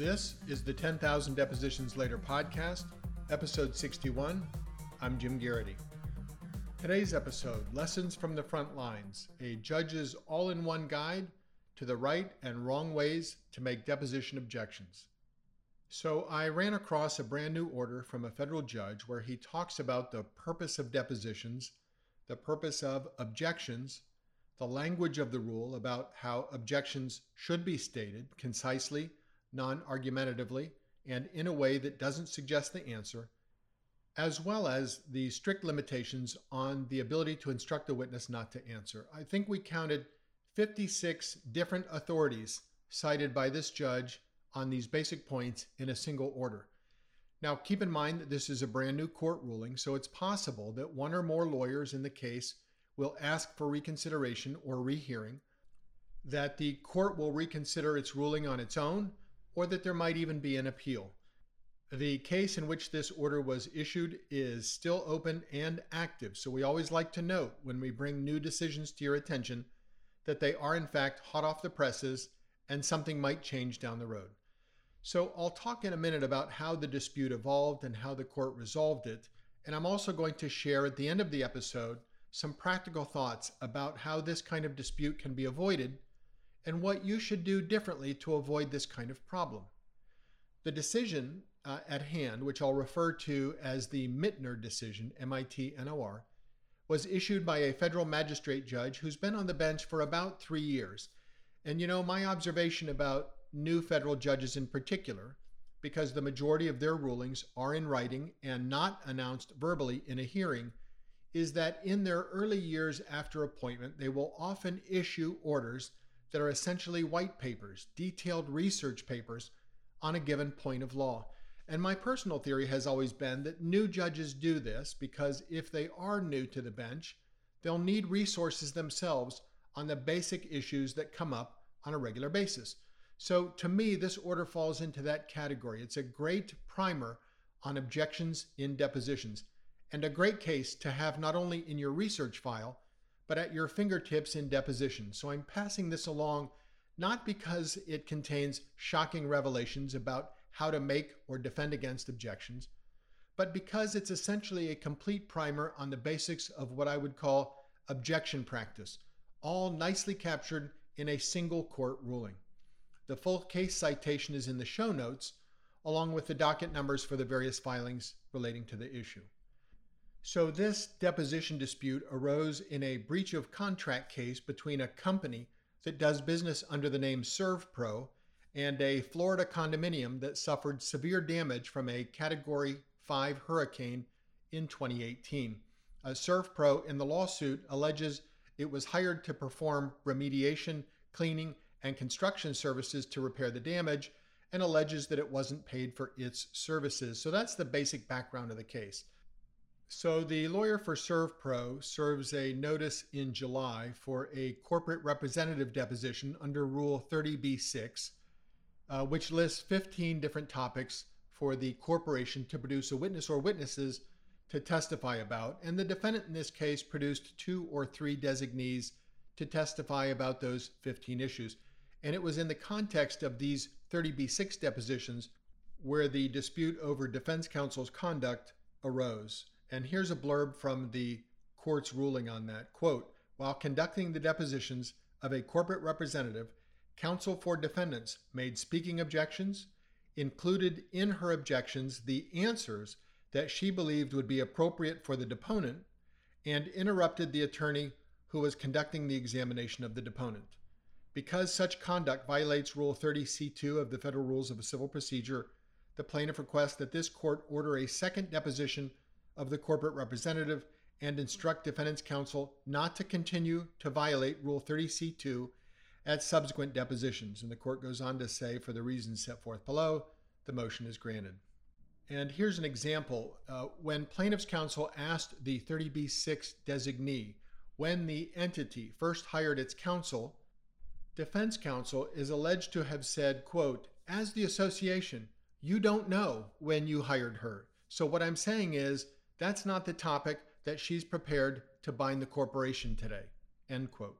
This is the 10,000 Depositions Later podcast, episode 61. I'm Jim Garrity. Today's episode Lessons from the Front Lines, a judge's all in one guide to the right and wrong ways to make deposition objections. So, I ran across a brand new order from a federal judge where he talks about the purpose of depositions, the purpose of objections, the language of the rule about how objections should be stated concisely non argumentatively, and in a way that doesn't suggest the answer, as well as the strict limitations on the ability to instruct the witness not to answer. I think we counted 56 different authorities cited by this judge on these basic points in a single order. Now, keep in mind that this is a brand new court ruling, so it's possible that one or more lawyers in the case will ask for reconsideration or rehearing, that the court will reconsider its ruling on its own, or that there might even be an appeal. The case in which this order was issued is still open and active, so we always like to note when we bring new decisions to your attention that they are in fact hot off the presses and something might change down the road. So I'll talk in a minute about how the dispute evolved and how the court resolved it, and I'm also going to share at the end of the episode some practical thoughts about how this kind of dispute can be avoided and what you should do differently to avoid this kind of problem. The decision uh, at hand, which I'll refer to as the Mitnor decision, M I T N O R, was issued by a federal magistrate judge who's been on the bench for about three years. And you know, my observation about new federal judges in particular, because the majority of their rulings are in writing and not announced verbally in a hearing, is that in their early years after appointment, they will often issue orders that are essentially white papers, detailed research papers on a given point of law. And my personal theory has always been that new judges do this because if they are new to the bench, they'll need resources themselves on the basic issues that come up on a regular basis. So to me, this order falls into that category. It's a great primer on objections in depositions and a great case to have not only in your research file, but at your fingertips in deposition. So I'm passing this along not because it contains shocking revelations about how to make or defend against objections, but because it's essentially a complete primer on the basics of what I would call objection practice, all nicely captured in a single court ruling. The full case citation is in the show notes, along with the docket numbers for the various filings relating to the issue. So, this deposition dispute arose in a breach of contract case between a company that does business under the name ServPro and a Florida condominium that suffered severe damage from a Category 5 hurricane in 2018. Uh, ServPro in the lawsuit alleges it was hired to perform remediation, cleaning, and construction services to repair the damage and alleges that it wasn't paid for its services. So that's the basic background of the case. So the lawyer for ServPro serves a notice in July for a corporate representative deposition under Rule 30b-6, uh, which lists 15 different topics for the corporation to produce a witness or witnesses to testify about. And the defendant in this case produced two or three designees to testify about those 15 issues. And it was in the context of these 30b-6 depositions where the dispute over defense counsel's conduct arose. And here's a blurb from the court's ruling on that. Quote, while conducting the depositions of a corporate representative, counsel for defendants made speaking objections, included in her objections the answers that she believed would be appropriate for the deponent, and interrupted the attorney who was conducting the examination of the deponent. Because such conduct violates Rule 30C2 of the Federal Rules of Civil Procedure, the plaintiff requests that this court order a second deposition of the corporate representative and instruct defendant's counsel not to continue to violate Rule 30C2 at subsequent depositions. And the court goes on to say, for the reasons set forth below, the motion is granted. And here's an example. Uh, when plaintiff's counsel asked the 30B6 designee when the entity first hired its counsel, defense counsel is alleged to have said, quote, as the association, you don't know when you hired her. So what I'm saying is that's not the topic that she's prepared to bind the corporation today. End quote.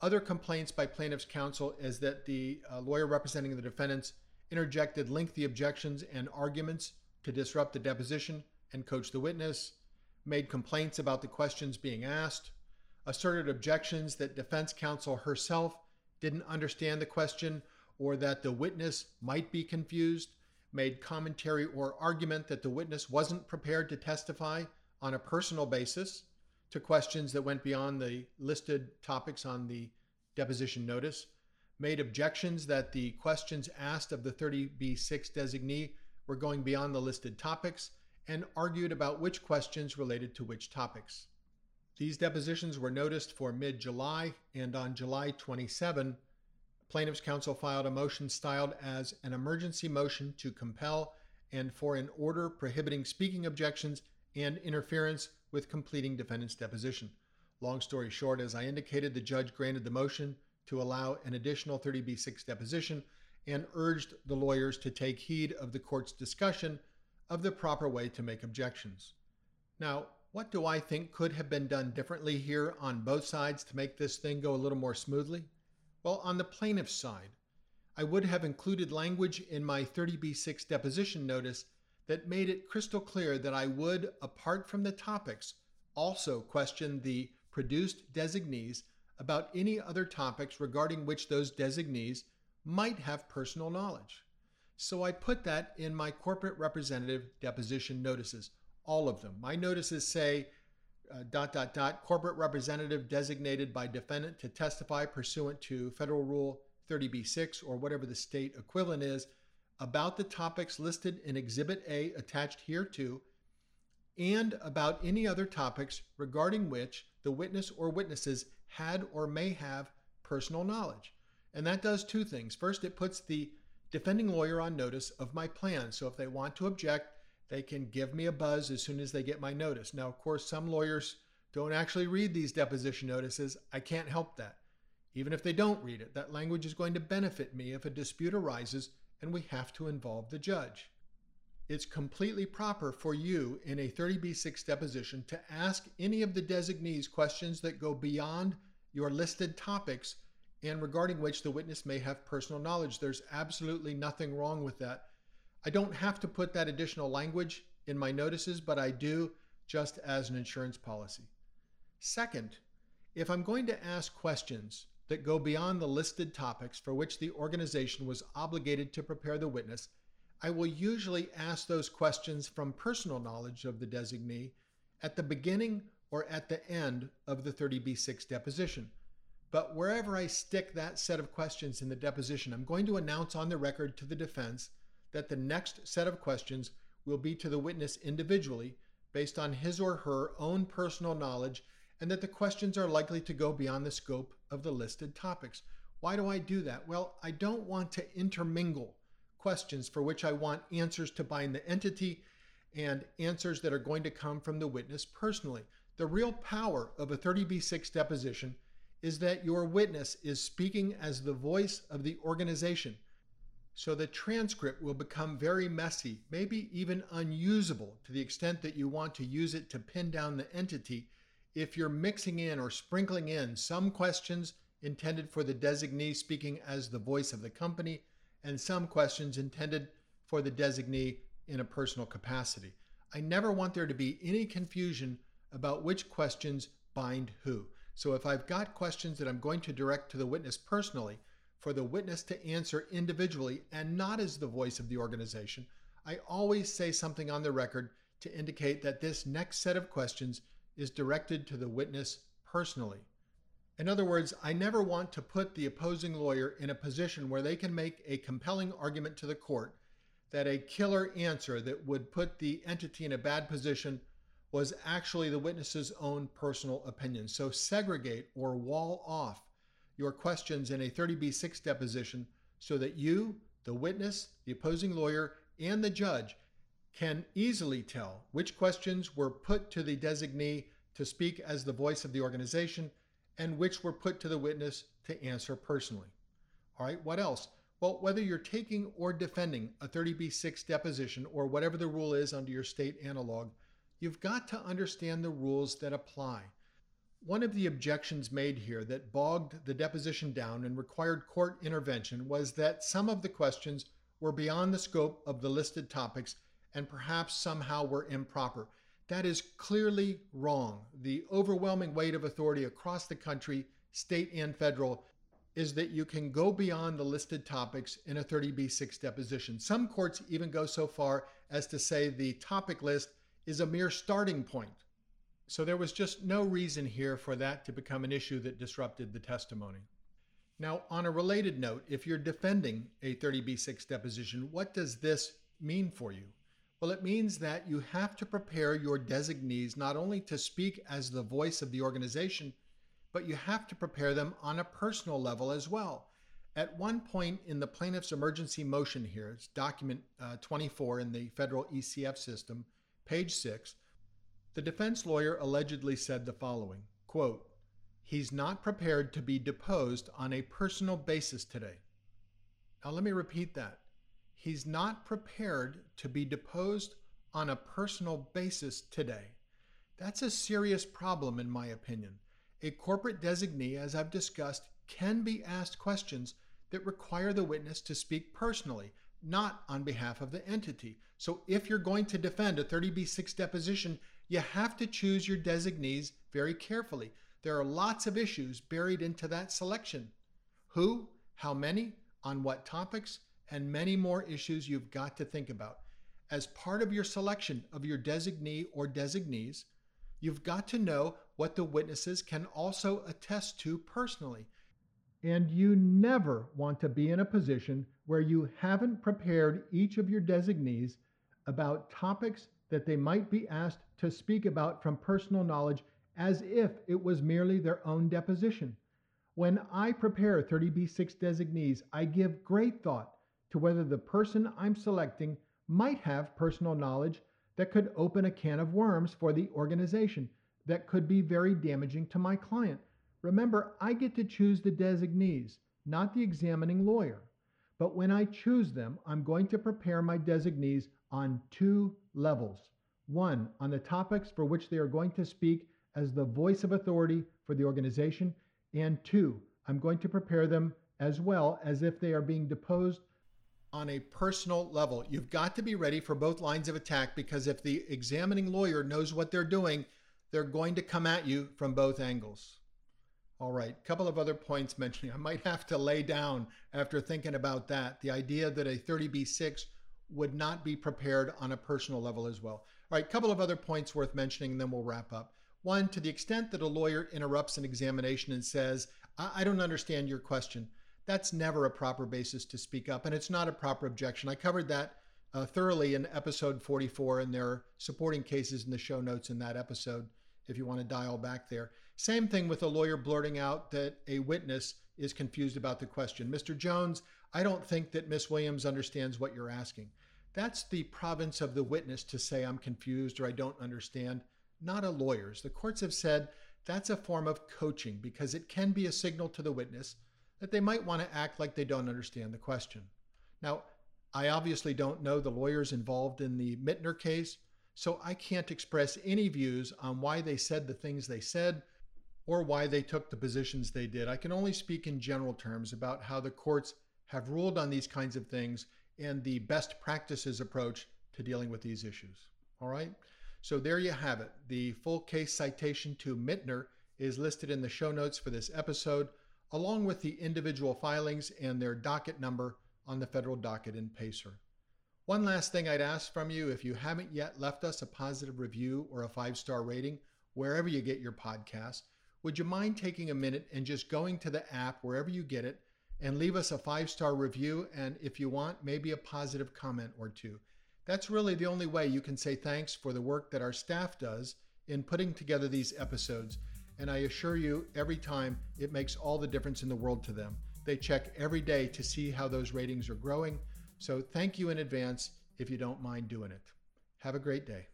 Other complaints by plaintiff's counsel is that the uh, lawyer representing the defendants interjected lengthy objections and arguments to disrupt the deposition and coach the witness, made complaints about the questions being asked, asserted objections that defense counsel herself didn't understand the question or that the witness might be confused, made commentary or argument that the witness wasn't prepared to testify on a personal basis to questions that went beyond the listed topics on the deposition notice, made objections that the questions asked of the 30B6 designee were going beyond the listed topics, and argued about which questions related to which topics. These depositions were noticed for mid July, and on July 27, plaintiff's counsel filed a motion styled as an emergency motion to compel and for an order prohibiting speaking objections and interference with completing defendant's deposition. Long story short, as I indicated, the judge granted the motion to allow an additional 30B6 deposition and urged the lawyers to take heed of the court's discussion of the proper way to make objections. Now, what do I think could have been done differently here on both sides to make this thing go a little more smoothly? Well, on the plaintiff's side, I would have included language in my 30B6 deposition notice that made it crystal clear that I would, apart from the topics, also question the produced designees about any other topics regarding which those designees might have personal knowledge. So I put that in my corporate representative deposition notices all of them. My notices say uh, dot dot dot corporate representative designated by defendant to testify pursuant to federal rule 30b6 or whatever the state equivalent is about the topics listed in exhibit A attached here to and about any other topics regarding which the witness or witnesses had or may have personal knowledge. And that does two things. First, it puts the defending lawyer on notice of my plan. So if they want to object, they can give me a buzz as soon as they get my notice. Now, of course, some lawyers don't actually read these deposition notices. I can't help that. Even if they don't read it, that language is going to benefit me if a dispute arises and we have to involve the judge. It's completely proper for you in a 30B6 deposition to ask any of the designees questions that go beyond your listed topics and regarding which the witness may have personal knowledge. There's absolutely nothing wrong with that. I don't have to put that additional language in my notices, but I do just as an insurance policy. Second, if I'm going to ask questions that go beyond the listed topics for which the organization was obligated to prepare the witness, I will usually ask those questions from personal knowledge of the designee at the beginning or at the end of the 30B6 deposition. But wherever I stick that set of questions in the deposition, I'm going to announce on the record to the defense that the next set of questions will be to the witness individually based on his or her own personal knowledge and that the questions are likely to go beyond the scope of the listed topics. Why do I do that? Well, I don't want to intermingle questions for which I want answers to bind the entity and answers that are going to come from the witness personally. The real power of a 30B6 deposition is that your witness is speaking as the voice of the organization so the transcript will become very messy, maybe even unusable to the extent that you want to use it to pin down the entity if you're mixing in or sprinkling in some questions intended for the designee speaking as the voice of the company and some questions intended for the designee in a personal capacity. I never want there to be any confusion about which questions bind who. So if I've got questions that I'm going to direct to the witness personally, for the witness to answer individually and not as the voice of the organization, I always say something on the record to indicate that this next set of questions is directed to the witness personally. In other words, I never want to put the opposing lawyer in a position where they can make a compelling argument to the court that a killer answer that would put the entity in a bad position was actually the witness's own personal opinion. So segregate or wall off your questions in a 30B6 deposition so that you, the witness, the opposing lawyer, and the judge can easily tell which questions were put to the designee to speak as the voice of the organization and which were put to the witness to answer personally. All right, what else? Well, whether you're taking or defending a 30B6 deposition or whatever the rule is under your state analog, you've got to understand the rules that apply. One of the objections made here that bogged the deposition down and required court intervention was that some of the questions were beyond the scope of the listed topics and perhaps somehow were improper. That is clearly wrong. The overwhelming weight of authority across the country, state and federal, is that you can go beyond the listed topics in a 30b6 deposition. Some courts even go so far as to say the topic list is a mere starting point. So there was just no reason here for that to become an issue that disrupted the testimony. Now, on a related note, if you're defending a 30b6 deposition, what does this mean for you? Well, it means that you have to prepare your designees not only to speak as the voice of the organization, but you have to prepare them on a personal level as well. At one point in the plaintiff's emergency motion here, it's document uh, 24 in the federal ECF system, page 6, the defense lawyer allegedly said the following quote, He's not prepared to be deposed on a personal basis today. Now, let me repeat that. He's not prepared to be deposed on a personal basis today. That's a serious problem, in my opinion. A corporate designee, as I've discussed, can be asked questions that require the witness to speak personally, not on behalf of the entity. So if you're going to defend a 30b6 deposition, you have to choose your designees very carefully. There are lots of issues buried into that selection. Who, how many, on what topics, and many more issues you've got to think about. As part of your selection of your designee or designees, You've got to know what the witnesses can also attest to personally. And you never want to be in a position where you haven't prepared each of your designees about topics that they might be asked to speak about from personal knowledge as if it was merely their own deposition. When I prepare 30B6 designees, I give great thought to whether the person I'm selecting might have personal knowledge that could open a can of worms for the organization that could be very damaging to my client. Remember, I get to choose the designees, not the examining lawyer. But when I choose them, I'm going to prepare my designees on two levels. One, on the topics for which they are going to speak as the voice of authority for the organization. And two, I'm going to prepare them as well as if they are being deposed on a personal level. You've got to be ready for both lines of attack because if the examining lawyer knows what they're doing, they're going to come at you from both angles. All right, couple of other points mentioning. I might have to lay down after thinking about that the idea that a 30B6 would not be prepared on a personal level as well. Right, a couple of other points worth mentioning, and then we'll wrap up. One, to the extent that a lawyer interrupts an examination and says, I, I don't understand your question that's never a proper basis to speak up, and it's not a proper objection. I covered that uh, thoroughly in episode 44, and there are supporting cases in the show notes in that episode if you want to dial back there. Same thing with a lawyer blurting out that a witness is confused about the question. Mr. Jones, I don't think that Miss Williams understands what you're asking. That's the province of the witness to say I'm confused or I don't understand, not a lawyer's. The courts have said that's a form of coaching because it can be a signal to the witness that they might want to act like they don't understand the question. Now, I obviously don't know the lawyers involved in the Mitnor case, so I can't express any views on why they said the things they said or why they took the positions they did. I can only speak in general terms about how the courts have ruled on these kinds of things and the best practices approach to dealing with these issues. All right? So there you have it. The full case citation to Mitnor is listed in the show notes for this episode along with the individual filings and their docket number on the federal docket in PACER. One last thing I'd ask from you if you haven't yet left us a positive review or a five star rating wherever you get your podcast, would you mind taking a minute and just going to the app wherever you get it and leave us a five star review? And if you want, maybe a positive comment or two. That's really the only way you can say thanks for the work that our staff does in putting together these episodes. And I assure you, every time it makes all the difference in the world to them. They check every day to see how those ratings are growing. So thank you in advance if you don't mind doing it. Have a great day.